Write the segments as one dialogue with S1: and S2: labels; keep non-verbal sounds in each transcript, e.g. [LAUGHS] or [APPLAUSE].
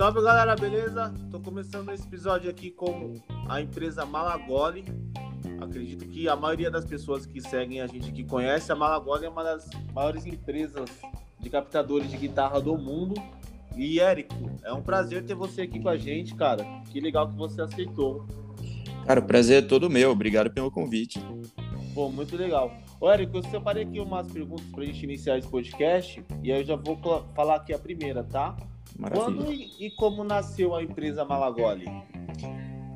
S1: Salve galera, beleza? Tô começando esse episódio aqui com a empresa Malagoli. Acredito que a maioria das pessoas que seguem a gente aqui conhece a Malagoli é uma das maiores empresas de captadores de guitarra do mundo. E Érico, é um prazer ter você aqui com a gente, cara. Que legal que você aceitou.
S2: Cara, o prazer é todo meu. Obrigado pelo convite.
S1: Pô, muito legal. Ô, Érico, eu separei aqui umas perguntas pra gente iniciar esse podcast. E aí eu já vou falar aqui a primeira, tá?
S2: Maravilha.
S1: Quando e como nasceu a empresa Malagoli?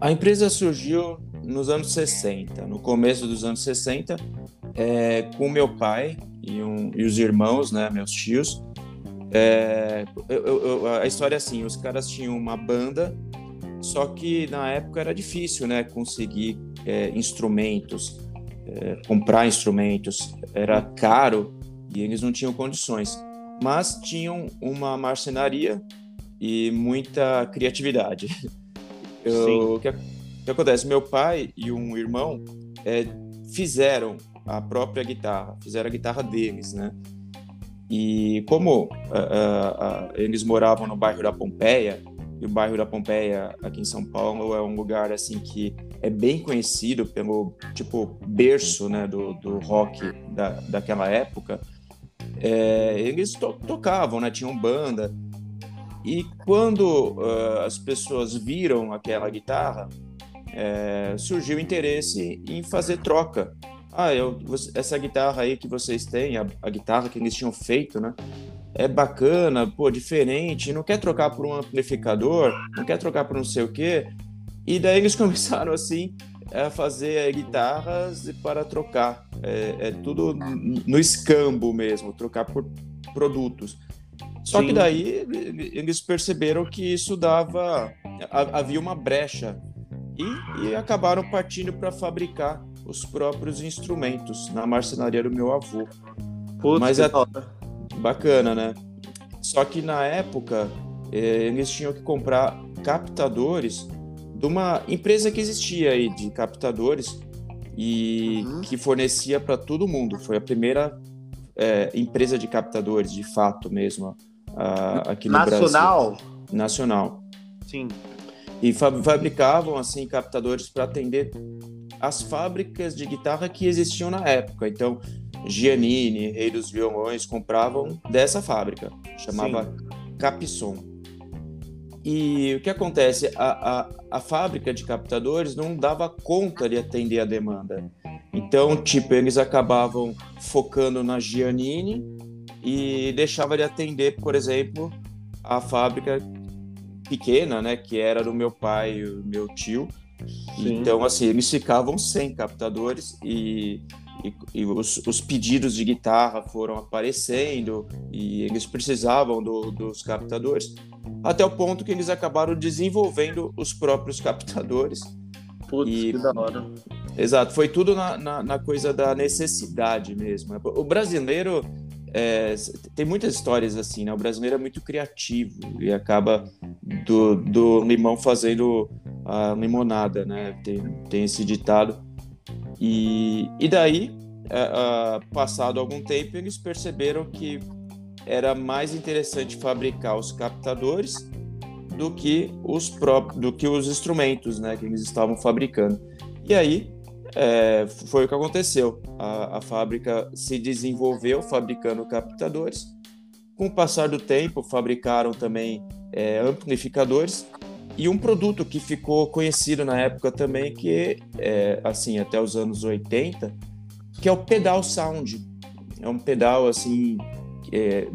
S2: A empresa surgiu nos anos 60, no começo dos anos 60, é, com meu pai e, um, e, os irmãos, né, meus tios. É, eu, eu, a história é assim: os caras tinham uma banda, só que na época era difícil, né, conseguir é, instrumentos, é, comprar instrumentos, era caro e eles não tinham condições mas tinham uma marcenaria e muita criatividade. [LAUGHS] Eu, o que, que, acontece? Meu pai e um irmão é, fizeram a própria guitarra, fizeram a guitarra deles, né? E como uh, uh, uh, eles moravam no bairro da Pompeia, e o bairro da Pompeia aqui em São Paulo é um lugar assim que é bem conhecido pelo tipo berço, né, do, do rock da, daquela época é, eles to tocavam, né? Tinham banda. E quando uh, as pessoas viram aquela guitarra, é, surgiu interesse em fazer troca. Ah, eu, essa guitarra aí que vocês têm, a, a, guitarra que eles tinham feito, né? É bacana, pô, diferente. Não quer trocar por um amplificador, não quer trocar por não sei o quê. E daí eles [LAUGHS] começaram assim a fazer guitarras para trocar. É, é tudo no escambo mesmo, trocar por produtos. Só Sim. que daí eles perceberam que isso dava. havia uma brecha. E, e acabaram partindo para fabricar os próprios instrumentos na marcenaria do meu avô.
S1: Putz, Mas é
S2: bacana, né? Só que na época eh, eles tinham que comprar captadores de uma empresa que existia aí de captadores e uhum. que fornecia para todo mundo. Foi a primeira é, empresa de captadores, de fato mesmo, a, aqui no
S1: Nacional?
S2: Brasil. Nacional.
S1: Sim.
S2: E fabricavam assim captadores para atender as fábricas de guitarra que existiam na época. Então, Giannini, Rei dos Violões, compravam dessa fábrica, chamava Sim. E o que acontece? A, a, a fábrica de captadores não dava conta de atender a demanda. Então, tipo, eles acabavam focando na Giannini e deixava de atender, por exemplo, a fábrica pequena, né, que era do meu pai e meu tio. Sim. Então, assim, eles ficavam sem captadores e e, e os, os, pedidos de guitarra foram aparecendo e eles precisavam do, dos captadores, até o ponto que eles acabaram desenvolvendo os próprios captadores.
S1: Putz, e, que da hora.
S2: Exato, foi tudo na, na, na coisa da necessidade mesmo. O brasileiro é, tem muitas histórias assim, né? O brasileiro é muito criativo e acaba do, do limão fazendo a limonada, né? Tem, tem esse ditado. E, e daí, uh, passado algum tempo, eles perceberam que era mais interessante fabricar os captadores do que os próprios, do que os instrumentos, né, que eles estavam fabricando. E aí é, foi o que aconteceu. A, a, fábrica se desenvolveu fabricando captadores. Com o passar do tempo, fabricaram também é, amplificadores e um produto que ficou conhecido na época também, que é, assim, até os anos 80, que é o pedal sound. É um pedal, assim, é,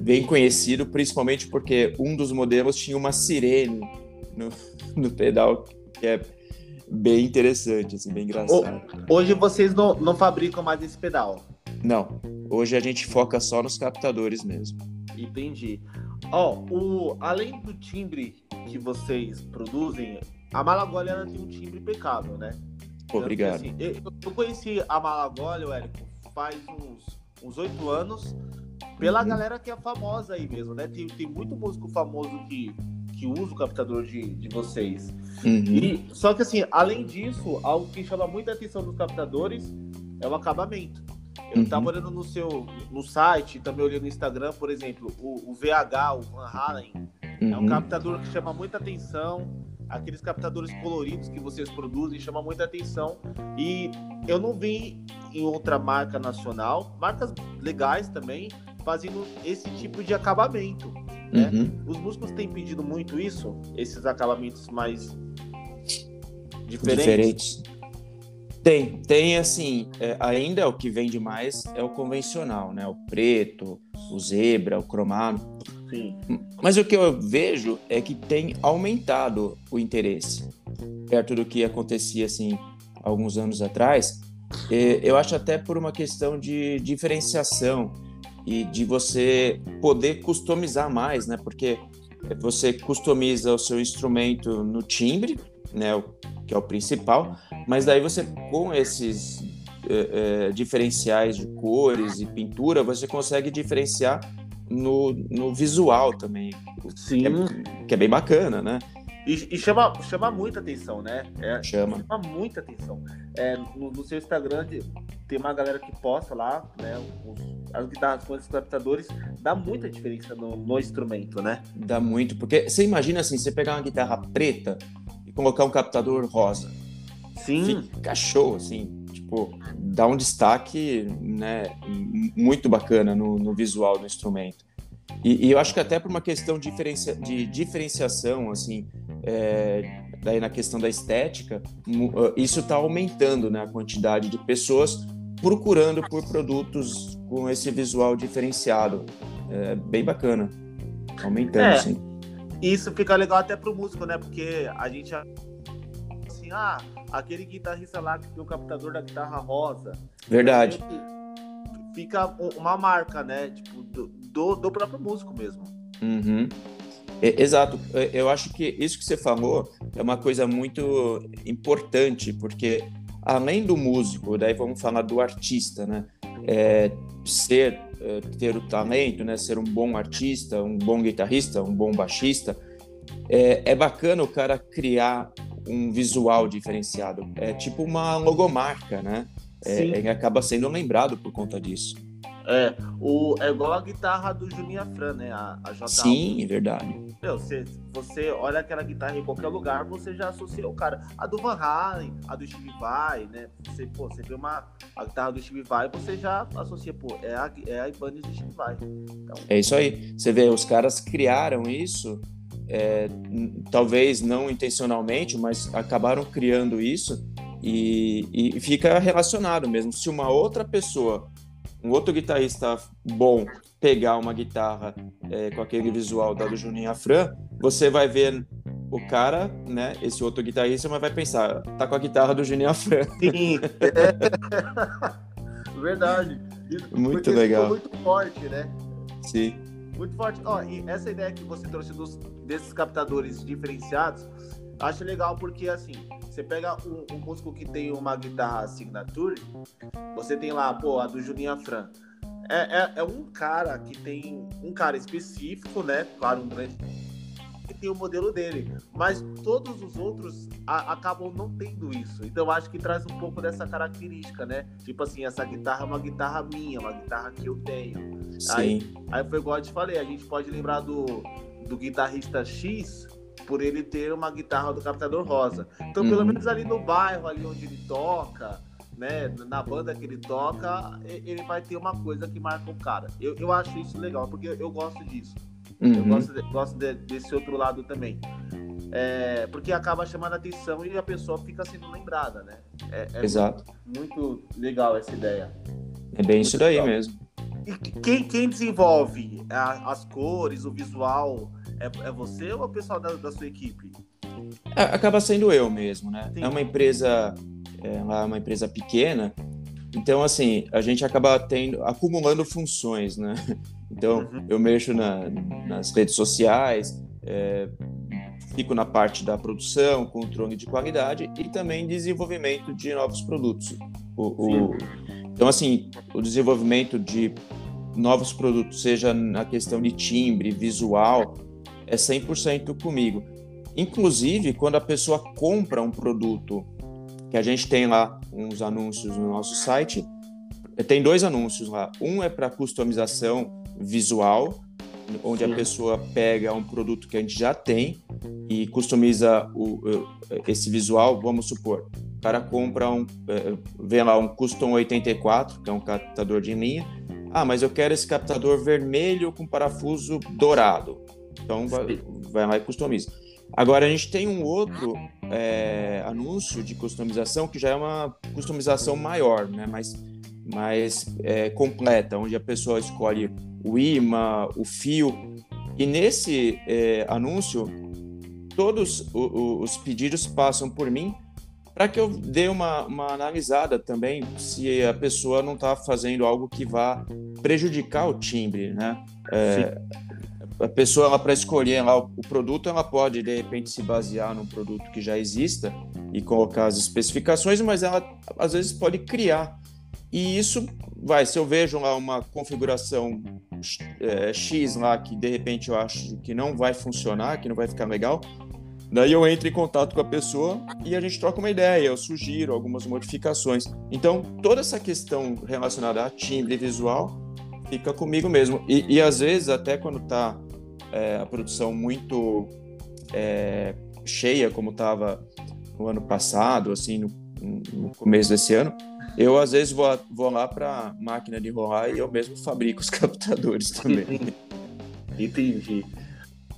S2: bem conhecido, principalmente porque um dos modelos tinha uma sirene no, [LAUGHS] no pedal, que é bem interessante, assim, bem engraçado.
S1: Hoje vocês não, não fabricam mais esse pedal?
S2: Não. Hoje a gente foca só nos captadores mesmo.
S1: Entendi. Ó, oh, além do timbre que vocês produzem, a Malagoli ela tem um timbre impecável, né?
S2: Obrigado.
S1: Assim, eu, eu, conheci a Malagoli, o Érico, faz uns oito anos, pela uhum. galera que é famosa aí mesmo, né? Tem, tem muito músico famoso que, que usa o captador de, de vocês.
S2: Uhum.
S1: E, só que assim, além disso, algo que chama muita atenção dos captadores é o acabamento. Eu uhum. tava olhando no seu no site, também olhando no Instagram, por exemplo, o, o VH, o Van Halen, Uhum. É um uhum. captador que chama muita atenção. Aqueles captadores coloridos que vocês produzem chama muita atenção. E eu não vi em outra marca nacional, marcas legais também, fazendo esse tipo de acabamento. Né? Uhum. Os músicos têm pedido muito isso, esses acabamentos mais diferentes. diferentes.
S2: Tem, tem assim, é, ainda o que vende mais é o convencional, né? O preto, o zebra, o cromado. Sim. Mas o que eu vejo é que tem aumentado o interesse, perto do que acontecia assim alguns anos atrás. Eu acho até por uma questão de diferenciação e de você poder customizar mais, né? Porque você customiza o seu instrumento no timbre, né? Que é o principal, mas daí você com esses é, é, diferenciais de cores e pintura, você consegue diferenciar no, no visual também. Sim. Que é, que é bem bacana, né?
S1: E, e, chama, chama muita atenção, né?
S2: É, chama.
S1: Chama muita atenção. É, no, no, seu Instagram tem uma galera que posta lá, né? Os, as guitarras com esses captadores, dá muita diferença no, no, instrumento, né?
S2: Dá muito, porque você imagina assim, você pegar uma guitarra preta e colocar um captador rosa.
S1: Sim.
S2: Fica show, assim, tipo, dá um destaque, né, muito bacana no, no visual do instrumento. E, e, eu acho que até por uma questão de, diferencia, de diferenciação, assim, é, daí na questão da estética, ah, isso está aumentando né, a quantidade de pessoas procurando por produtos com esse visual diferenciado. É bem bacana. Aumentando, é, sim.
S1: Isso fica legal até pro músico, né? Porque a gente assim, ah, aquele guitarrista lá que tem o captador da guitarra rosa.
S2: Verdade.
S1: Fica uma marca, né? Tipo, do, do, do próprio músico mesmo.
S2: Uhum. É, exato. É, eu acho que isso que você falou é uma coisa muito importante, porque além do músico, daí vamos falar do artista, né? É, ser, é, ter o talento, né? Ser um bom artista, um bom guitarrista, um bom baixista. É, é bacana o cara criar um visual diferenciado. É tipo uma logomarca, né? É, é acaba sendo lembrado por conta disso.
S1: É, o, é igual a guitarra do Juninho Fran, né? A, a J1.
S2: Sim, é verdade.
S1: Meu, você, você olha aquela guitarra em qualquer lugar, você já associa o cara. A do Van Halen, a do Steve Vai, né? Você, pô, você vê uma, a guitarra do Steve Vai, você já associa, pô, é a, é a Ibanez do Steve Vai.
S2: Então... É isso aí. Você vê, os caras criaram isso, é, talvez não intencionalmente, mas acabaram criando isso e, e fica relacionado mesmo. Se uma outra pessoa um outro guitarrista bom pegar uma guitarra é, com aquele visual da do Juninho Afran, você vai ver o cara, né, esse outro guitarrista, mas vai pensar, tá com a guitarra do Juninho Afran.
S1: Sim. [LAUGHS] Verdade.
S2: Isso, muito legal.
S1: Muito forte, né?
S2: Sim.
S1: Muito forte. Ó, e essa ideia que você trouxe dos, desses captadores diferenciados, acho legal porque, assim, você pega um, um, músico que tem uma guitarra signature, você tem lá, pô, a do Juninho Afran. É, é, é, um cara que tem um cara específico, né? Claro, um grande que tem o modelo dele, mas todos os outros a, acabam não tendo isso. Então acho que traz um pouco dessa característica, né? Tipo assim, essa guitarra é uma guitarra minha, uma guitarra que eu tenho.
S2: Sim.
S1: Aí, aí foi igual eu te falei, a gente pode lembrar do, do guitarrista X por ele ter uma guitarra do Captador Rosa. Então, pelo uhum. menos ali no bairro, ali onde ele toca, né, na banda que ele toca, ele vai ter uma coisa que marca o cara. Eu, eu acho isso legal, porque eu gosto disso. Uhum. Eu gosto, de, gosto de, desse outro lado também. É, porque acaba chamando a atenção e a pessoa fica sendo lembrada, né?
S2: É, é Exato.
S1: Muito, muito, legal essa ideia.
S2: É bem muito isso daí legal. mesmo.
S1: E quem, quem desenvolve a, as cores, o visual, é, é você ou é o pessoal da, da sua equipe?
S2: É, acaba sendo eu mesmo, né? Sim. É uma empresa, é uma empresa pequena, então assim a gente acaba tendo, acumulando funções, né? [LAUGHS] Então uhum. eu mexo na, nas redes sociais, é, fico na parte da produção, controle de qualidade e também desenvolvimento de novos produtos. O, o, então assim, o desenvolvimento de novos produtos, seja na questão de timbre, visual, é 100% comigo. Inclusive, quando a pessoa compra um produto, que a gente tem lá uns anúncios no nosso site, tem dois anúncios lá. Um é para customização visual, onde Sim. a pessoa pega um produto que a gente já tem e customiza o, esse visual, vamos supor, o cara compra um, é, vê lá um Custom 84, que é um captador de linha, ah, mas eu quero esse captador vermelho com parafuso dourado, então vai, vai lá e customiza. Agora a gente tem um outro é, anúncio de customização que já é uma customização maior, né? mais, mais é, completa, onde a pessoa escolhe o imã, o fio. E nesse é, anúncio, todos os pedidos passam por mim para que eu dê uma, uma analisada também se a pessoa não está fazendo algo que vá prejudicar o timbre, né? É, a pessoa ela para escolher o, produto ela pode de repente se basear num produto que já exista e colocar as especificações, mas ela às vezes pode criar e isso vai se eu vejo lá uma configuração é, X lá que de repente eu acho que não vai funcionar, que não vai ficar legal, daí eu entro em contato com a pessoa e a gente troca uma ideia, eu sugiro algumas modificações. Então toda essa questão relacionada a timbre visual fica comigo mesmo e, e às vezes até quando está é, a produção muito é, cheia, como estava no ano passado, assim, no, no, começo desse ano, eu às vezes vou, vou lá para máquina de rolar e eu mesmo fabrico os [LAUGHS] captadores também. [LAUGHS]
S1: Entendi.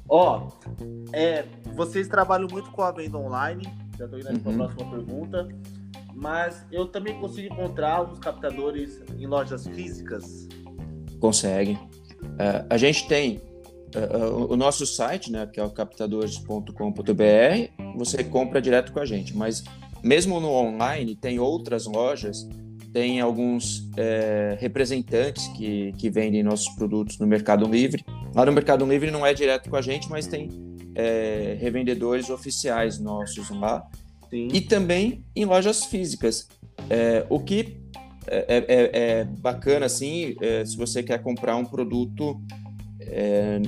S1: Ó, é, vocês trabalham muito com a venda online, já estou indo uhum. para a próxima pergunta, mas eu também consigo encontrar os captadores em lojas físicas?
S2: Consegue. Uh, a gente tem uh, o nosso site, né, que é o captadores.com.br, você compra direto com a gente, mas mesmo no online tem outras lojas, tem alguns é, representantes que, que vendem nossos produtos no Mercado Livre. Lá no Mercado Livre não é direto com a gente, mas tem é, revendedores oficiais nossos lá. Sim. E também em lojas físicas. É, o que é, é, é bacana, assim, é, se você quer comprar um produto é,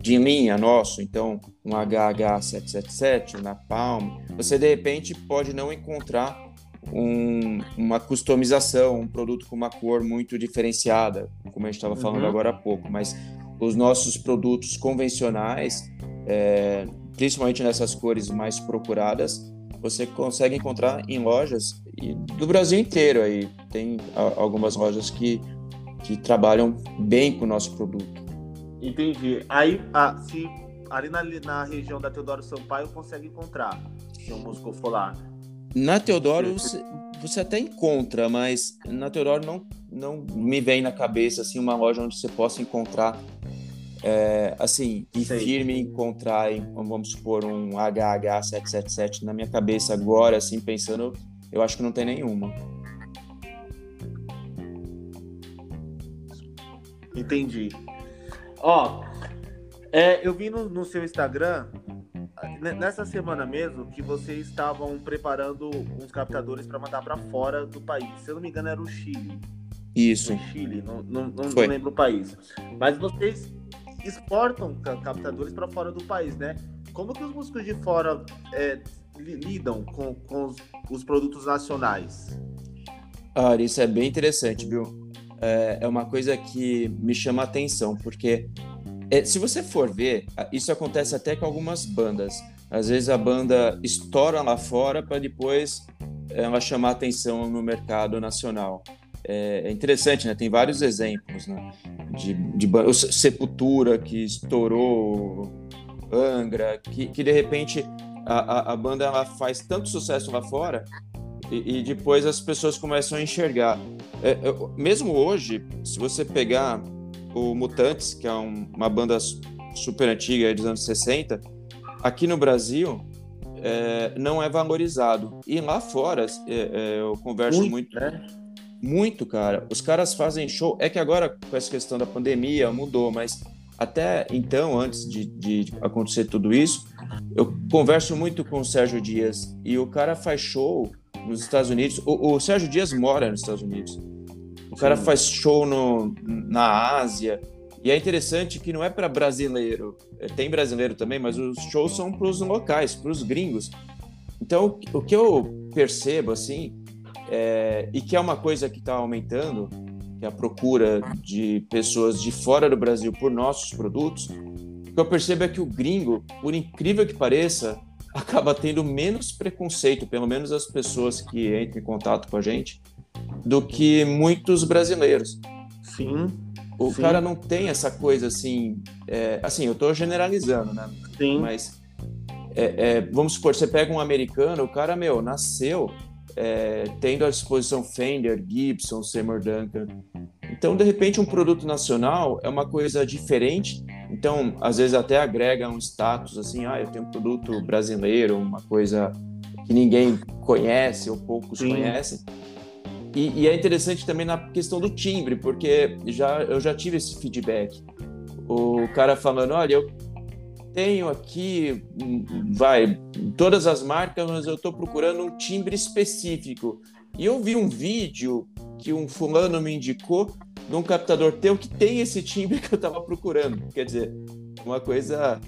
S2: de linha nosso, então um HH777, na Palm, você de repente pode não encontrar um, uma customização, um produto com uma cor muito diferenciada, como a gente estava falando uhum. agora há pouco, mas os nossos produtos convencionais, é, principalmente nessas cores mais procuradas, você consegue encontrar em lojas do Brasil inteiro aí. Tem algumas lojas que, que trabalham bem com o nosso produto.
S1: Entendi. Aí, ah, se ali na, na região da Teodoro Sampaio consegue encontrar, se o Moscou for lá.
S2: Na Teodoro você, você até encontra, mas na Teodoro não, não me vem na cabeça assim uma loja onde você possa encontrar é, assim, e firme encontrar, vamos supor, um HH777 na minha cabeça agora, assim, pensando, eu acho que não tem nenhuma.
S1: Entendi. Ó, é, eu vi no, no, seu Instagram, nessa semana mesmo, que vocês estavam preparando uns captadores para mandar para fora do país. Se eu não me engano, era o Chile.
S2: Isso.
S1: O Chile, não, não, não, não lembro o país. Mas vocês exportam captadores para fora do país, né? Como que os músicos de fora é, lidam com, com os, os, produtos nacionais?
S2: Ah, isso é bem interessante, viu? É, é uma coisa que me chama a atenção, porque é, se você for ver, isso acontece até com algumas bandas. Às vezes a banda estoura lá fora para depois ela chamar atenção no mercado nacional. É, é interessante, né? Tem vários exemplos, né? De, de Sepultura que estourou, Angra, que, que de repente a, a, a banda ela faz tanto sucesso lá fora e, e depois as pessoas começam a enxergar. É, é, mesmo hoje, se você pegar o Mutantes, que é um, uma banda super antiga dos anos 60, aqui no Brasil é, não é valorizado. E lá fora, é, é, eu converso muito. Muito, né? muito, cara. Os caras fazem show. É que agora, com essa questão da pandemia, mudou, mas até então, antes de, de acontecer tudo isso, eu converso muito com o Sérgio Dias e o cara faz show nos Estados Unidos. O, o Sérgio Dias mora nos Estados Unidos. O cara Sim. faz show no, na Ásia. E é interessante que não é para brasileiro. É, tem brasileiro também, mas os shows são para os locais, para os gringos. Então, o que eu percebo, assim, é, e que é uma coisa que está aumentando, que é a procura de pessoas de fora do Brasil por nossos produtos, o que eu percebo é que o gringo, por incrível que pareça, acaba tendo menos preconceito, pelo menos as pessoas que entram em contato com a gente, do que muitos brasileiros.
S1: Sim.
S2: O
S1: sim.
S2: cara não tem essa coisa assim. É, assim, eu estou generalizando, né?
S1: Sim.
S2: Mas é, é, vamos supor, você pega um americano, o cara, meu, nasceu é, tendo à disposição Fender, Gibson, Seymour Duncan. Então, de repente, um produto nacional é uma coisa diferente. Então, às vezes até agrega um status assim, ah, eu tenho um produto brasileiro, uma coisa que ninguém conhece ou poucos
S1: Sim.
S2: conhecem. E, e, é interessante também na questão do timbre, porque já, eu já tive esse feedback. O cara falando, olha, eu tenho aqui, vai, todas as marcas, mas eu estou procurando um timbre específico. E eu vi um vídeo que um fulano me indicou de um captador teu que tem esse timbre [LAUGHS] que eu estava procurando. Quer dizer, uma coisa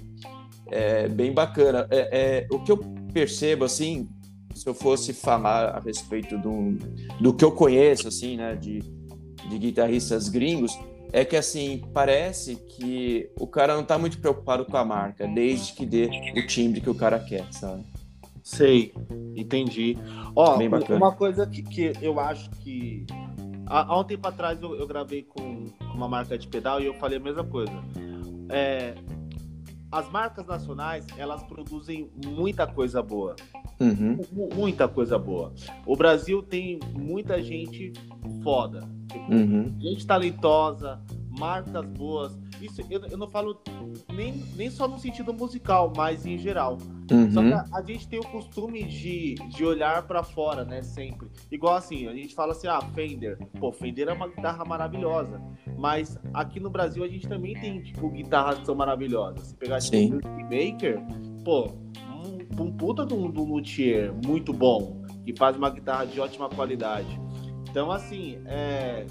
S2: é, bem bacana. É, é, o que eu percebo, assim, se eu fosse falar a respeito do, do que eu conheço, assim, né, de, de guitarristas gringos, é que assim, parece que o cara não tá muito preocupado com a marca, desde que dê o timbre que o cara quer, sabe?
S1: Sei, entendi. Ó, uma coisa que, que eu acho que. Há, há um tempo atrás eu, eu gravei com uma marca de pedal e eu falei a mesma coisa. É, as marcas nacionais, elas produzem muita coisa boa.
S2: Uhum.
S1: Muita coisa boa. O Brasil tem muita gente foda. Tipo,
S2: uhum.
S1: Gente talentosa, marcas boas. Isso eu, eu, não falo nem, nem só no sentido musical, mas em geral.
S2: Uhum.
S1: Só que a, a, gente tem o costume de, de olhar para fora, né? Sempre. Igual assim, a gente fala assim, ah, Fender. Pô, Fender é uma guitarra maravilhosa. Mas aqui no Brasil a gente também tem, tipo, guitarras que são maravilhosas. Se pegar tipo, o Maker, pô, um, um puta de um, de um luthier muito bom, que faz uma guitarra de ótima qualidade. Então, assim, é,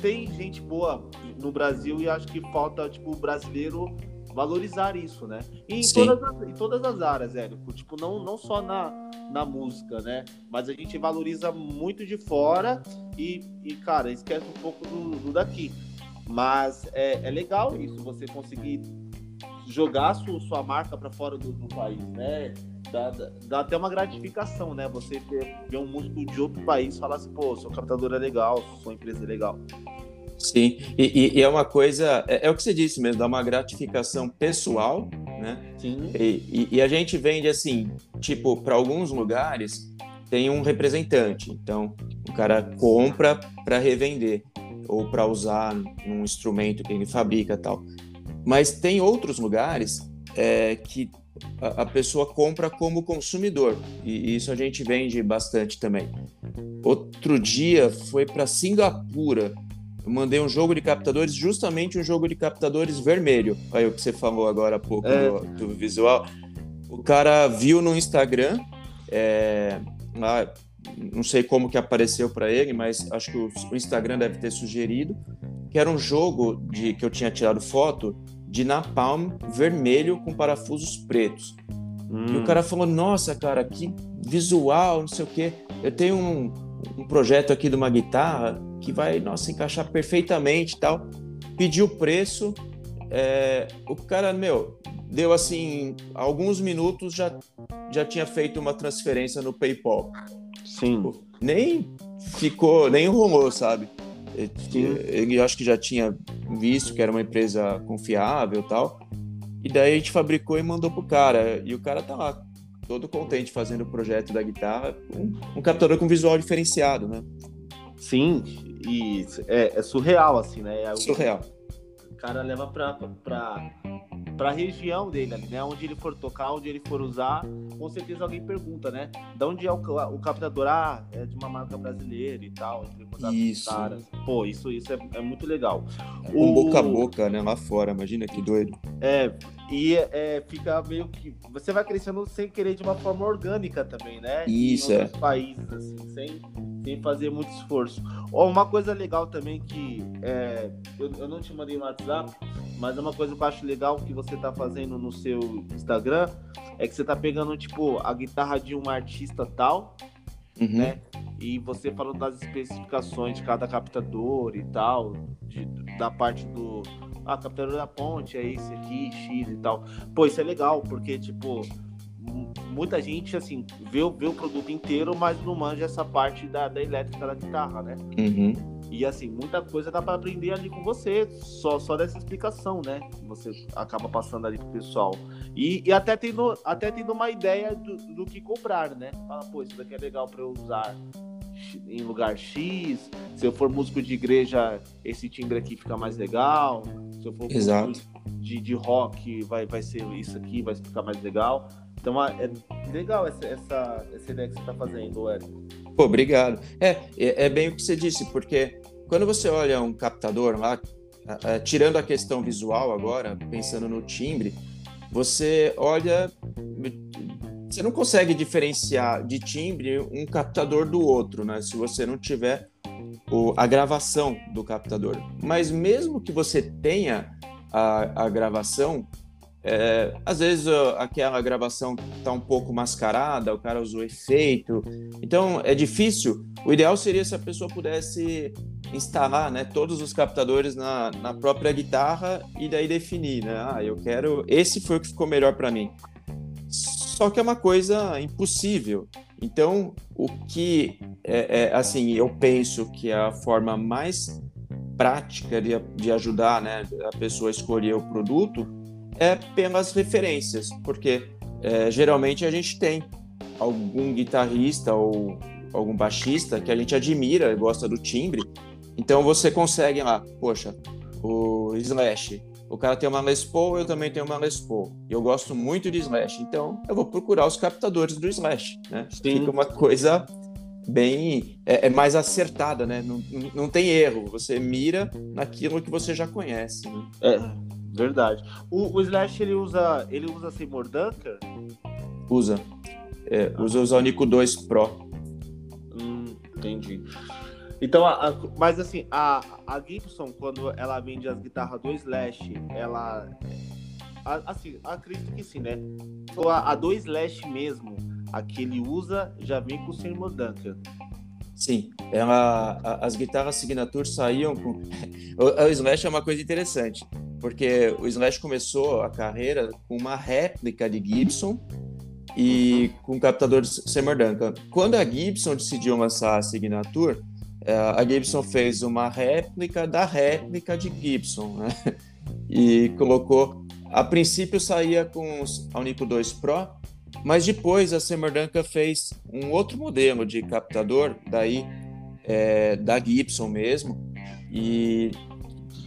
S1: tem gente boa no Brasil e acho que falta, tipo, o brasileiro valorizar isso, né? E em, todas as, em todas as áreas, Érico. Tipo, não, não só na, na música, né? Mas a gente valoriza muito de fora e, e cara, esquece um pouco do, do daqui. Mas é, é legal isso, você conseguir jogar sua, sua marca para fora do, do país, né? Dá, dá, até uma gratificação, né? Você ver, ver um músico de outro país falar assim, pô, seu captador é legal, sua empresa é legal.
S2: Sim, e, e, é uma coisa, é, é, o que você disse mesmo, dá uma gratificação pessoal, né?
S1: Sim.
S2: E, e a gente vende assim, tipo, para alguns lugares tem um representante, então o cara compra para revender ou para usar num instrumento que ele fabrica tal. Mas tem outros lugares é, que a, a pessoa compra como consumidor e isso a gente vende bastante também. Outro dia foi para Singapura eu mandei um jogo de captadores, justamente um jogo de captadores vermelho. Aí o que você falou agora há pouco é. do, do, visual. O cara viu no Instagram, é, lá, não sei como que apareceu para ele, mas acho que o, Instagram deve ter sugerido, que era um jogo de que eu tinha tirado foto de napalm vermelho com parafusos pretos. Hum. E o hum. cara falou: Nossa, cara, que visual, não sei o quê. Eu tenho um, um projeto aqui de uma guitarra que vai, nossa, encaixar perfeitamente e tal. Pediu o preço, é, o cara, meu, deu assim, alguns minutos já, já tinha feito uma transferência no PayPal.
S1: Sim.
S2: Pô, nem ficou, nem enrolou, sabe? Ele, ele acho que já tinha visto que era uma empresa confiável e tal. E daí a gente fabricou e mandou pro cara. E o cara tá lá, todo contente fazendo o projeto da guitarra. Um, um captador com visual diferenciado, né?
S1: Sim, e é, é surreal, assim, né? É
S2: surreal.
S1: O cara leva pra, pra, pra região dele ali, né? Onde ele for tocar, onde ele for usar, com certeza alguém pergunta, né? De onde é o, o captador? Ah, é de uma marca brasileira e tal,
S2: isso.
S1: Pô, isso, isso é, é muito legal.
S2: É o... boca a boca, né? Lá fora, imagina que doido.
S1: É, e é, fica meio que. Você vai crescendo sem querer de uma forma orgânica também, né?
S2: Isso,
S1: em
S2: é.
S1: países, assim, sem, sem fazer muito esforço. Ó, uma coisa legal também que é, eu, eu não te mandei no WhatsApp, mas é uma coisa que eu acho legal que você tá fazendo no seu Instagram é que você tá pegando, tipo, a guitarra de um artista tal uhum. né? E você falando das especificações de cada captador e tal, de, da parte do. Ah, captador da ponte é esse aqui, X e tal. Pô, isso é legal, porque, tipo, muita gente, assim, vê, vê o produto inteiro, mas não manja essa parte da, da elétrica da guitarra, né?
S2: Uhum.
S1: E assim, muita coisa dá para aprender ali com você, só, só dessa explicação, né? Você acaba passando ali pro pessoal. E, e até, tendo, até tendo uma ideia do, do que comprar, né? Fala, pô, isso daqui é legal para eu usar em lugar X. Se eu for músico de igreja, esse timbre aqui fica mais legal. Se eu for
S2: Exato.
S1: músico de, de rock, vai, vai ser isso aqui, vai ficar mais legal. Então é legal essa, essa, essa ideia que você está fazendo, Eric.
S2: Pô, obrigado. É, é, é, bem o que você disse, porque quando você olha um captador lá, tirando a questão visual agora, pensando no timbre, você olha. Você não consegue diferenciar de timbre um captador do outro, né? Se você não tiver o, a gravação do captador. Mas mesmo que você tenha a, a gravação, é, às vezes aquela gravação está um pouco mascarada, o cara usou efeito, então é difícil. O ideal seria se a pessoa pudesse instalar né, todos os captadores na, na própria guitarra e daí definir, né? Ah, eu quero. Esse foi o que ficou melhor para mim. Só que é uma coisa impossível. Então, o que é, é, assim, eu penso que é a forma mais prática de, de ajudar né, a pessoa a escolher o produto é pelas referências, porque é, geralmente a gente tem algum guitarrista ou algum baixista que a gente admira, gosta do timbre, então você consegue lá, poxa, o Slash, o cara tem uma Les Paul, eu também tenho uma Les Paul, e eu gosto muito de Slash, então eu vou procurar os captadores do Slash, né? Sim. Fica uma coisa bem é, é, mais acertada, né? Não, não tem erro, você mira naquilo que você já conhece. Né?
S1: É. Verdade. O, o Slash ele usa. Ele usa Seymour Duncan?
S2: Usa. É, usa o Zonico 2 Pro.
S1: Hum, entendi. Então, a, a, mas assim, a, a Gibson, quando ela vende as guitarras do Slash, ela. A, assim, acredito que sim, né? A, a do Slash mesmo, a que ele usa, já vem com o Seymour Duncan.
S2: Sim, ela, as guitarras Signature saíam com. [LAUGHS] o, o Slash é uma coisa interessante porque o Slash começou a carreira com uma réplica de Gibson e com um captador de Seymour Duncan. Quando a Gibson decidiu lançar a Signature, a Gibson fez uma réplica da réplica de Gibson, né? E colocou. A princípio saía com a Unico 2 Pro, mas depois a Seymour Duncan fez um outro modelo de captador, daí é, da Gibson mesmo, e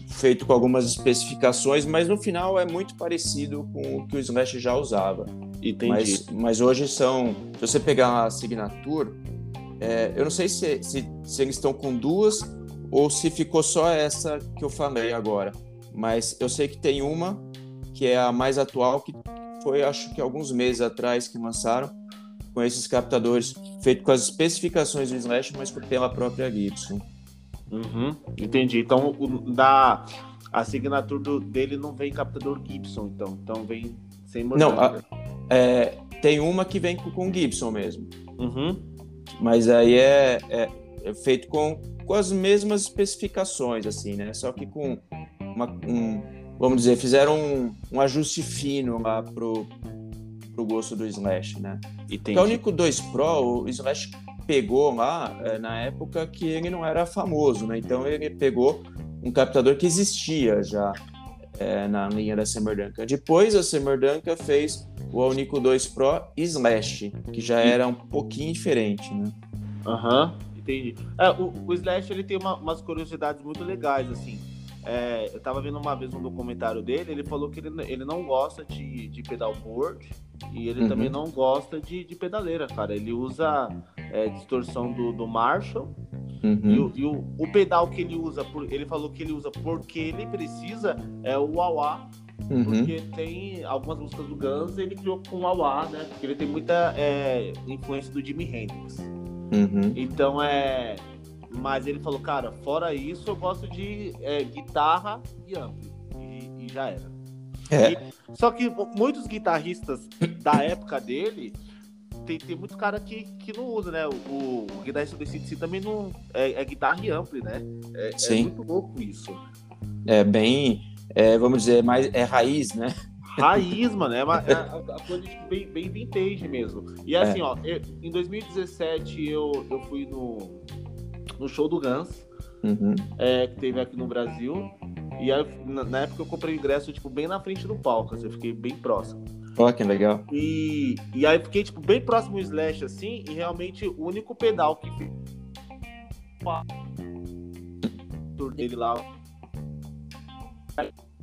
S2: feito com algumas especificações, mas no final é muito parecido com o que o Slash já usava.
S1: Entendi.
S2: Mas, mas hoje são. Se você pegar a Signature, é, eu não sei se, se, se eles estão com duas ou se ficou só essa que eu falei agora. Mas eu sei que tem uma que é a mais atual, que foi acho que alguns meses atrás que lançaram, com esses captadores, feito com as especificações do Slash, mas pela própria Gibson.
S1: Uhum, entendi. Então, o, da, a assinatura do, dele não vem captador Gibson, então. Então vem sem
S2: Não, a, é, tem uma que vem com, com Gibson mesmo.
S1: Uhum.
S2: Mas aí é, é, é, feito com, com as mesmas especificações, assim, né? Só que com uma, um, vamos dizer, fizeram um, um ajuste fino lá pro, pro gosto do Slash, né? Entendi. Então, o Nico 2 Pro, o Slash pegou lá é, na época que ele não era famoso, né? Então ele pegou um captador que existia já é, na linha da Duncan. Depois a Duncan fez o Alnico 2 Pro Slash, que já era um pouquinho diferente, né?
S1: Aham, uhum, entendi. É, o, o, Slash ele tem uma, umas curiosidades muito legais, assim. É, eu tava vendo uma vez um documentário dele, ele falou que ele, ele não gosta de, de pedalboard e ele uhum. também não gosta de, de pedaleira, cara. Ele usa é, distorção do, do Marshall. Uhum. E, o, e o, o, pedal que ele usa, por, ele falou que ele usa porque ele precisa é o wah uhum. porque tem algumas músicas do Guns ele criou com o wah né? Porque ele tem muita é, influência do Jimi Hendrix.
S2: Uhum.
S1: Então é. Mas ele falou, cara, fora isso eu gosto de é, guitarra e ampli. E, e já era.
S2: É.
S1: E, só que muitos guitarristas da época dele tem, tem muito cara que, que não usa, né? O, o guitarrista do CDC também não. É, é guitarra e ampli, né? É,
S2: Sim.
S1: é muito louco isso.
S2: É bem, é, vamos dizer, mais é raiz, né?
S1: Raiz, mano, é, uma, [LAUGHS] é a, coisa tipo, bem, bem vintage mesmo. E assim, é. ó, eu, em 2017 eu, eu fui no, no show do Guns,
S2: uhum.
S1: é, que teve aqui no Brasil. E aí, na, época eu comprei ingresso, tipo, bem na frente do palco, assim, eu fiquei bem próximo.
S2: Pô, que legal.
S1: E, e aí fiquei, tipo, bem próximo do Slash, assim, e realmente o único pedal que fez dele lá.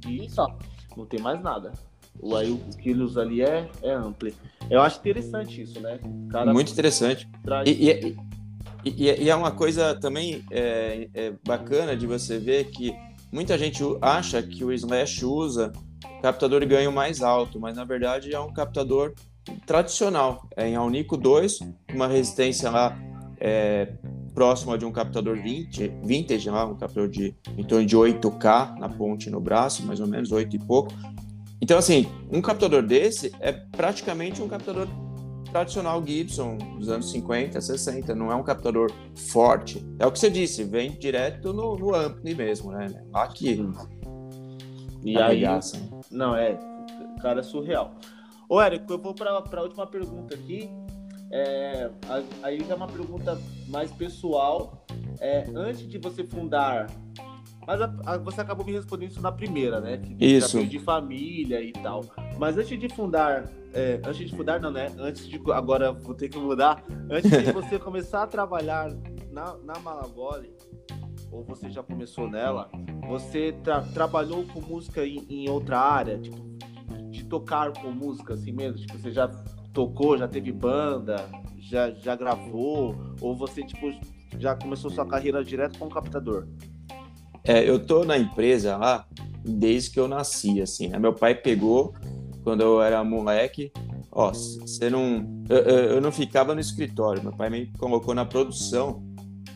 S1: E só. Não tem mais nada. O, aí, o que ele usa ali é, é amplo. Eu acho interessante isso, né?
S2: Cara, Muito interessante. Traz... E, e, e, e, é uma coisa também é, é bacana de você ver que muita gente acha que o Slash usa captador de ganho mais alto, mas na verdade é um captador tradicional, é em Alnico 2, uma resistência lá é, próxima de um captador vintage, vintage lá, um captador de em torno de 8K na ponte no braço, mais ou menos 8 e pouco. Então assim, um captador desse é praticamente um captador tradicional Gibson dos anos 50, 60, não é um captador forte. É o que você disse, vem direto no, no ampli mesmo, né? Aqui.
S1: E aí, não, é, cara, é surreal. Ô, Érico, eu vou para a última pergunta aqui. É, aí é uma pergunta mais pessoal. É, antes de você fundar. Mas a, a, você acabou me respondendo isso na primeira, né? Que
S2: isso.
S1: De família e tal. Mas antes de fundar. É, antes de fundar, não, né? Antes de. Agora vou ter que mudar. Antes de você [LAUGHS] começar a trabalhar na, na Malagoli, ou você já começou nela, você tra trabalhou com música em, em, outra área, tipo, de tocar com música assim mesmo? Tipo, você já tocou, já teve banda, já, já gravou, ou você, tipo, já começou sua carreira direto com o captador?
S2: É, eu tô na empresa lá desde que eu nasci, assim, né? Meu pai pegou quando eu era moleque, ó, você não... Eu, eu não ficava no escritório, meu pai me colocou na produção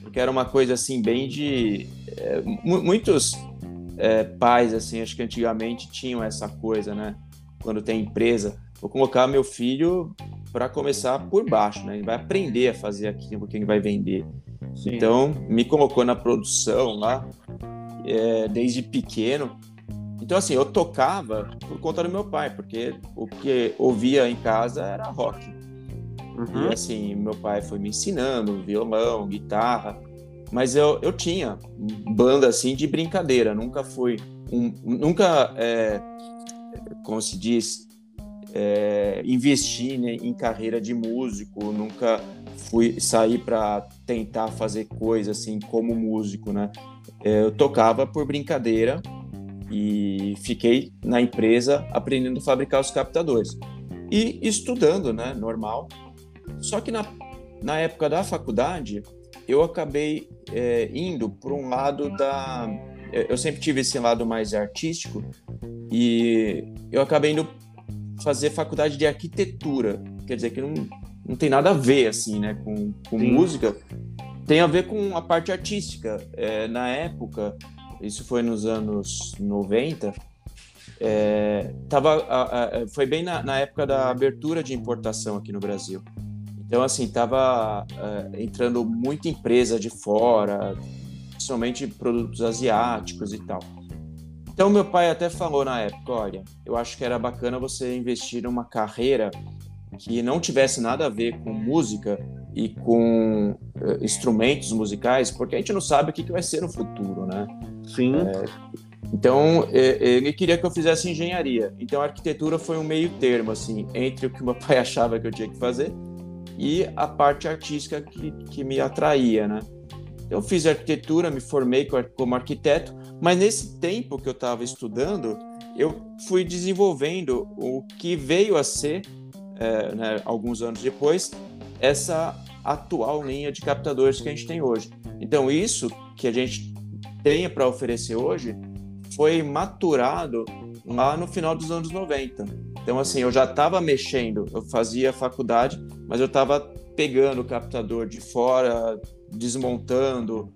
S2: porque era uma coisa assim bem de é, muitos é, pais assim acho que antigamente tinham essa coisa né? Quando tem empresa vou colocar meu filho para começar por baixo né? Ele vai aprender a fazer aquilo que ele vai vender. Sim. então me colocou na produção lá é, desde pequeno. Então assim eu tocava por conta do meu pai porque o que ouvia em casa era rock. Uhum. E assim, meu pai foi me ensinando violão, guitarra, mas eu, eu tinha banda assim de brincadeira, nunca fui um, nunca, é, como se diz, é, investi né, em carreira de músico, nunca fui sair para tentar fazer coisa assim como músico, né? É, eu tocava por brincadeira e fiquei na empresa aprendendo a fabricar os captadores e estudando, né? Normal. Só que na, na época da faculdade, eu acabei é, indo por um lado da. Eu sempre tive esse lado mais artístico e eu acabei indo fazer faculdade de arquitetura. Quer dizer, que não, não tem nada a ver, assim, né, com, com música. Tem a ver com a parte artística. É, na época, isso foi nos anos 90, é, tava, a, a, foi bem na, na época da abertura de importação aqui no Brasil. Então, assim, tava uh, entrando muita empresa de fora, principalmente produtos asiáticos e tal. Então, meu pai até falou na época: olha, eu acho que era bacana você investir numa carreira que não tivesse nada a ver com música e com uh, instrumentos musicais, porque a gente não sabe o que, que vai ser no futuro, né?
S1: Sim. É,
S2: então, ele queria que eu fizesse engenharia. Então, a arquitetura foi um meio termo, assim, entre o que meu [LAUGHS] pai achava que eu tinha que fazer e a parte artística que, que me atraía, né? Eu fiz arquitetura, me formei como arquiteto, mas nesse tempo que eu estava estudando, eu fui desenvolvendo o que veio a ser, é, né, alguns anos depois, essa atual linha de captadores que a gente tem hoje. Então, isso que a gente tem para oferecer hoje foi maturado lá no final dos anos 90. Então, assim, eu já estava mexendo, eu fazia faculdade, mas eu estava pegando o captador de fora, desmontando.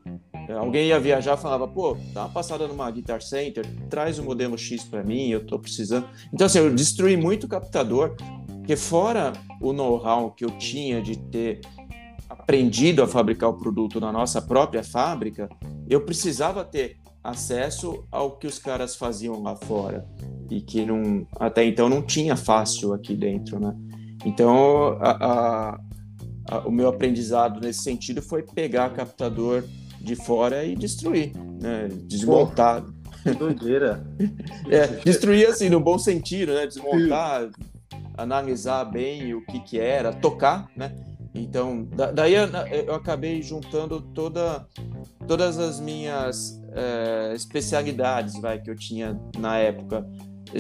S2: Alguém ia viajar falava, pô, dá uma passada numa Guitar Center, traz o modelo X para mim, eu estou precisando. Então, assim, eu destruí muito o captador Porque fora o know-how que eu tinha de ter aprendido a fabricar o produto na nossa própria fábrica, eu precisava ter acesso ao que os caras faziam lá fora e que não, até então não tinha fácil aqui dentro, né? Então, a, a, a, o meu aprendizado nesse sentido foi pegar captador de fora e destruir, né? desmontar.
S1: que doideira! [LAUGHS]
S2: é, destruir assim, no bom sentido, né? Desmontar, analisar bem o que que era, tocar, né? Então, daí eu acabei juntando toda, todas as minhas é, especialidades vai, que eu tinha na época.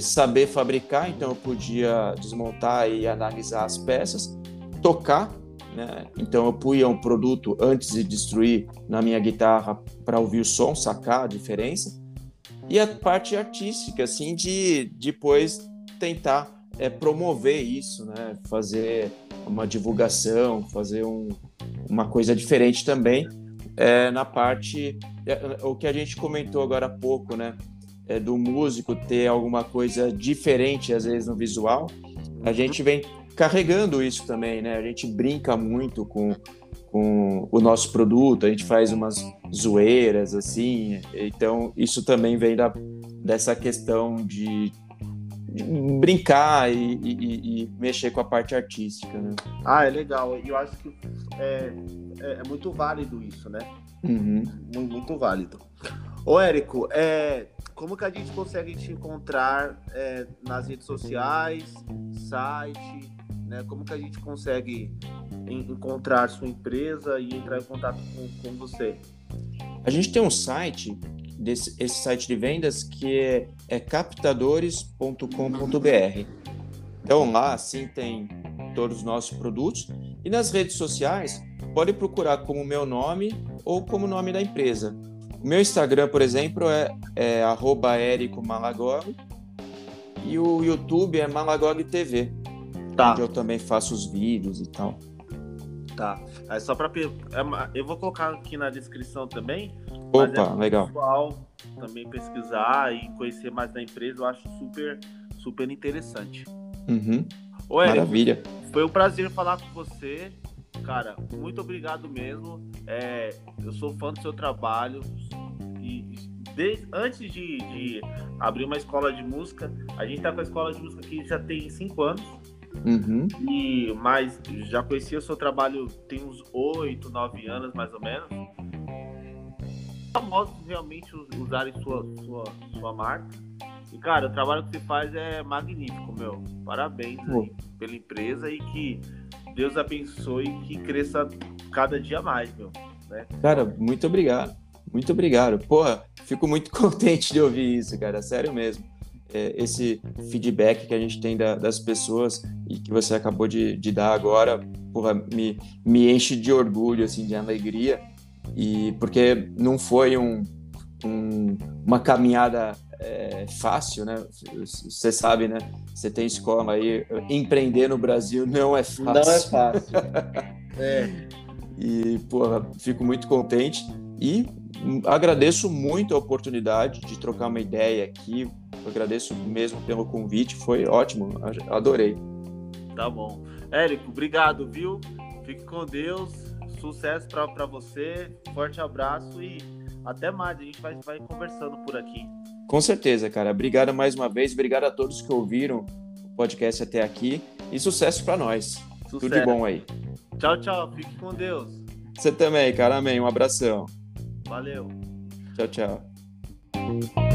S2: Saber fabricar, então eu podia desmontar e analisar as peças, tocar, né? então eu punha um produto antes de destruir na minha guitarra para ouvir o som, sacar a diferença, e a parte artística, assim, de depois tentar é, promover isso, né? fazer uma divulgação, fazer um, uma coisa diferente também é, na parte é, o que a gente comentou agora há pouco, né? É, do músico ter alguma coisa diferente às vezes no visual, a gente vem carregando isso também, né? A gente brinca muito com, com o nosso produto, a gente faz umas zoeiras assim, então isso também vem da, dessa questão de brincar e, e, e, mexer com a parte artística, né?
S1: Ah, é legal. Eu acho que é, é, é, muito válido isso, né?
S2: Uhum.
S1: Muito, muito, válido. Ô, Érico, é, como que a gente consegue te encontrar é, nas redes sociais, site, né? Como que a gente consegue encontrar sua empresa e entrar em contato com, com você?
S2: A gente tem um site desse esse site de vendas que é, é captadores.com.br. Então lá assim tem todos os nossos produtos e nas redes sociais pode procurar como meu nome ou como nome da empresa. O meu Instagram, por exemplo, é, é @erico_malagog e o YouTube é Malagog TV, tá. onde eu também faço os vídeos e tal.
S1: Tá. É só para eu vou colocar aqui na descrição também.
S2: Opa, é legal.
S1: Pessoal também pesquisar e conhecer mais da empresa, eu acho super super interessante.
S2: Uhum. Maravilha.
S1: Foi um prazer falar com você. Cara, muito obrigado mesmo. É, eu sou fã do seu trabalho. E desde, antes de, de, abrir uma escola de música, a gente tá com a escola de música que já tem cinco anos.
S2: Uhum.
S1: E, mas já conhecia o seu trabalho tem uns oito, nove anos mais ou menos. Famosos realmente usarem sua, sua, sua marca. E, cara, o trabalho que você faz é magnífico, meu. Parabéns aí pela empresa e que Deus abençoe e que cresça cada dia mais, meu. Né?
S2: Cara, muito obrigado. Muito obrigado. Porra, fico muito [LAUGHS] contente de ouvir isso, cara. Sério mesmo é, esse feedback que a gente tem da, das pessoas e que você acabou de, de dar agora, porra, me, me enche de orgulho, assim, de alegria, e porque não foi um, um uma caminhada é, fácil, né? Você sabe, né? Você tem escola aí, empreender no Brasil não é fácil. Não
S1: é fácil. [LAUGHS] é.
S2: E, porra, fico muito contente e agradeço muito a oportunidade de trocar uma ideia aqui, agradeço mesmo pelo convite, foi ótimo, adorei.
S1: Tá bom. Érico, obrigado, viu? Fique com Deus, sucesso para você, forte abraço e até mais. A gente vai, vai conversando por aqui.
S2: Com certeza, cara. Obrigado mais uma vez, obrigado a todos que ouviram o podcast até aqui e sucesso para nós. Sucesso. Tudo de bom aí.
S1: Tchau, tchau. Fique com Deus.
S2: Você também, cara. Amém. Um abração.
S1: Valeu.
S2: Tchau, tchau.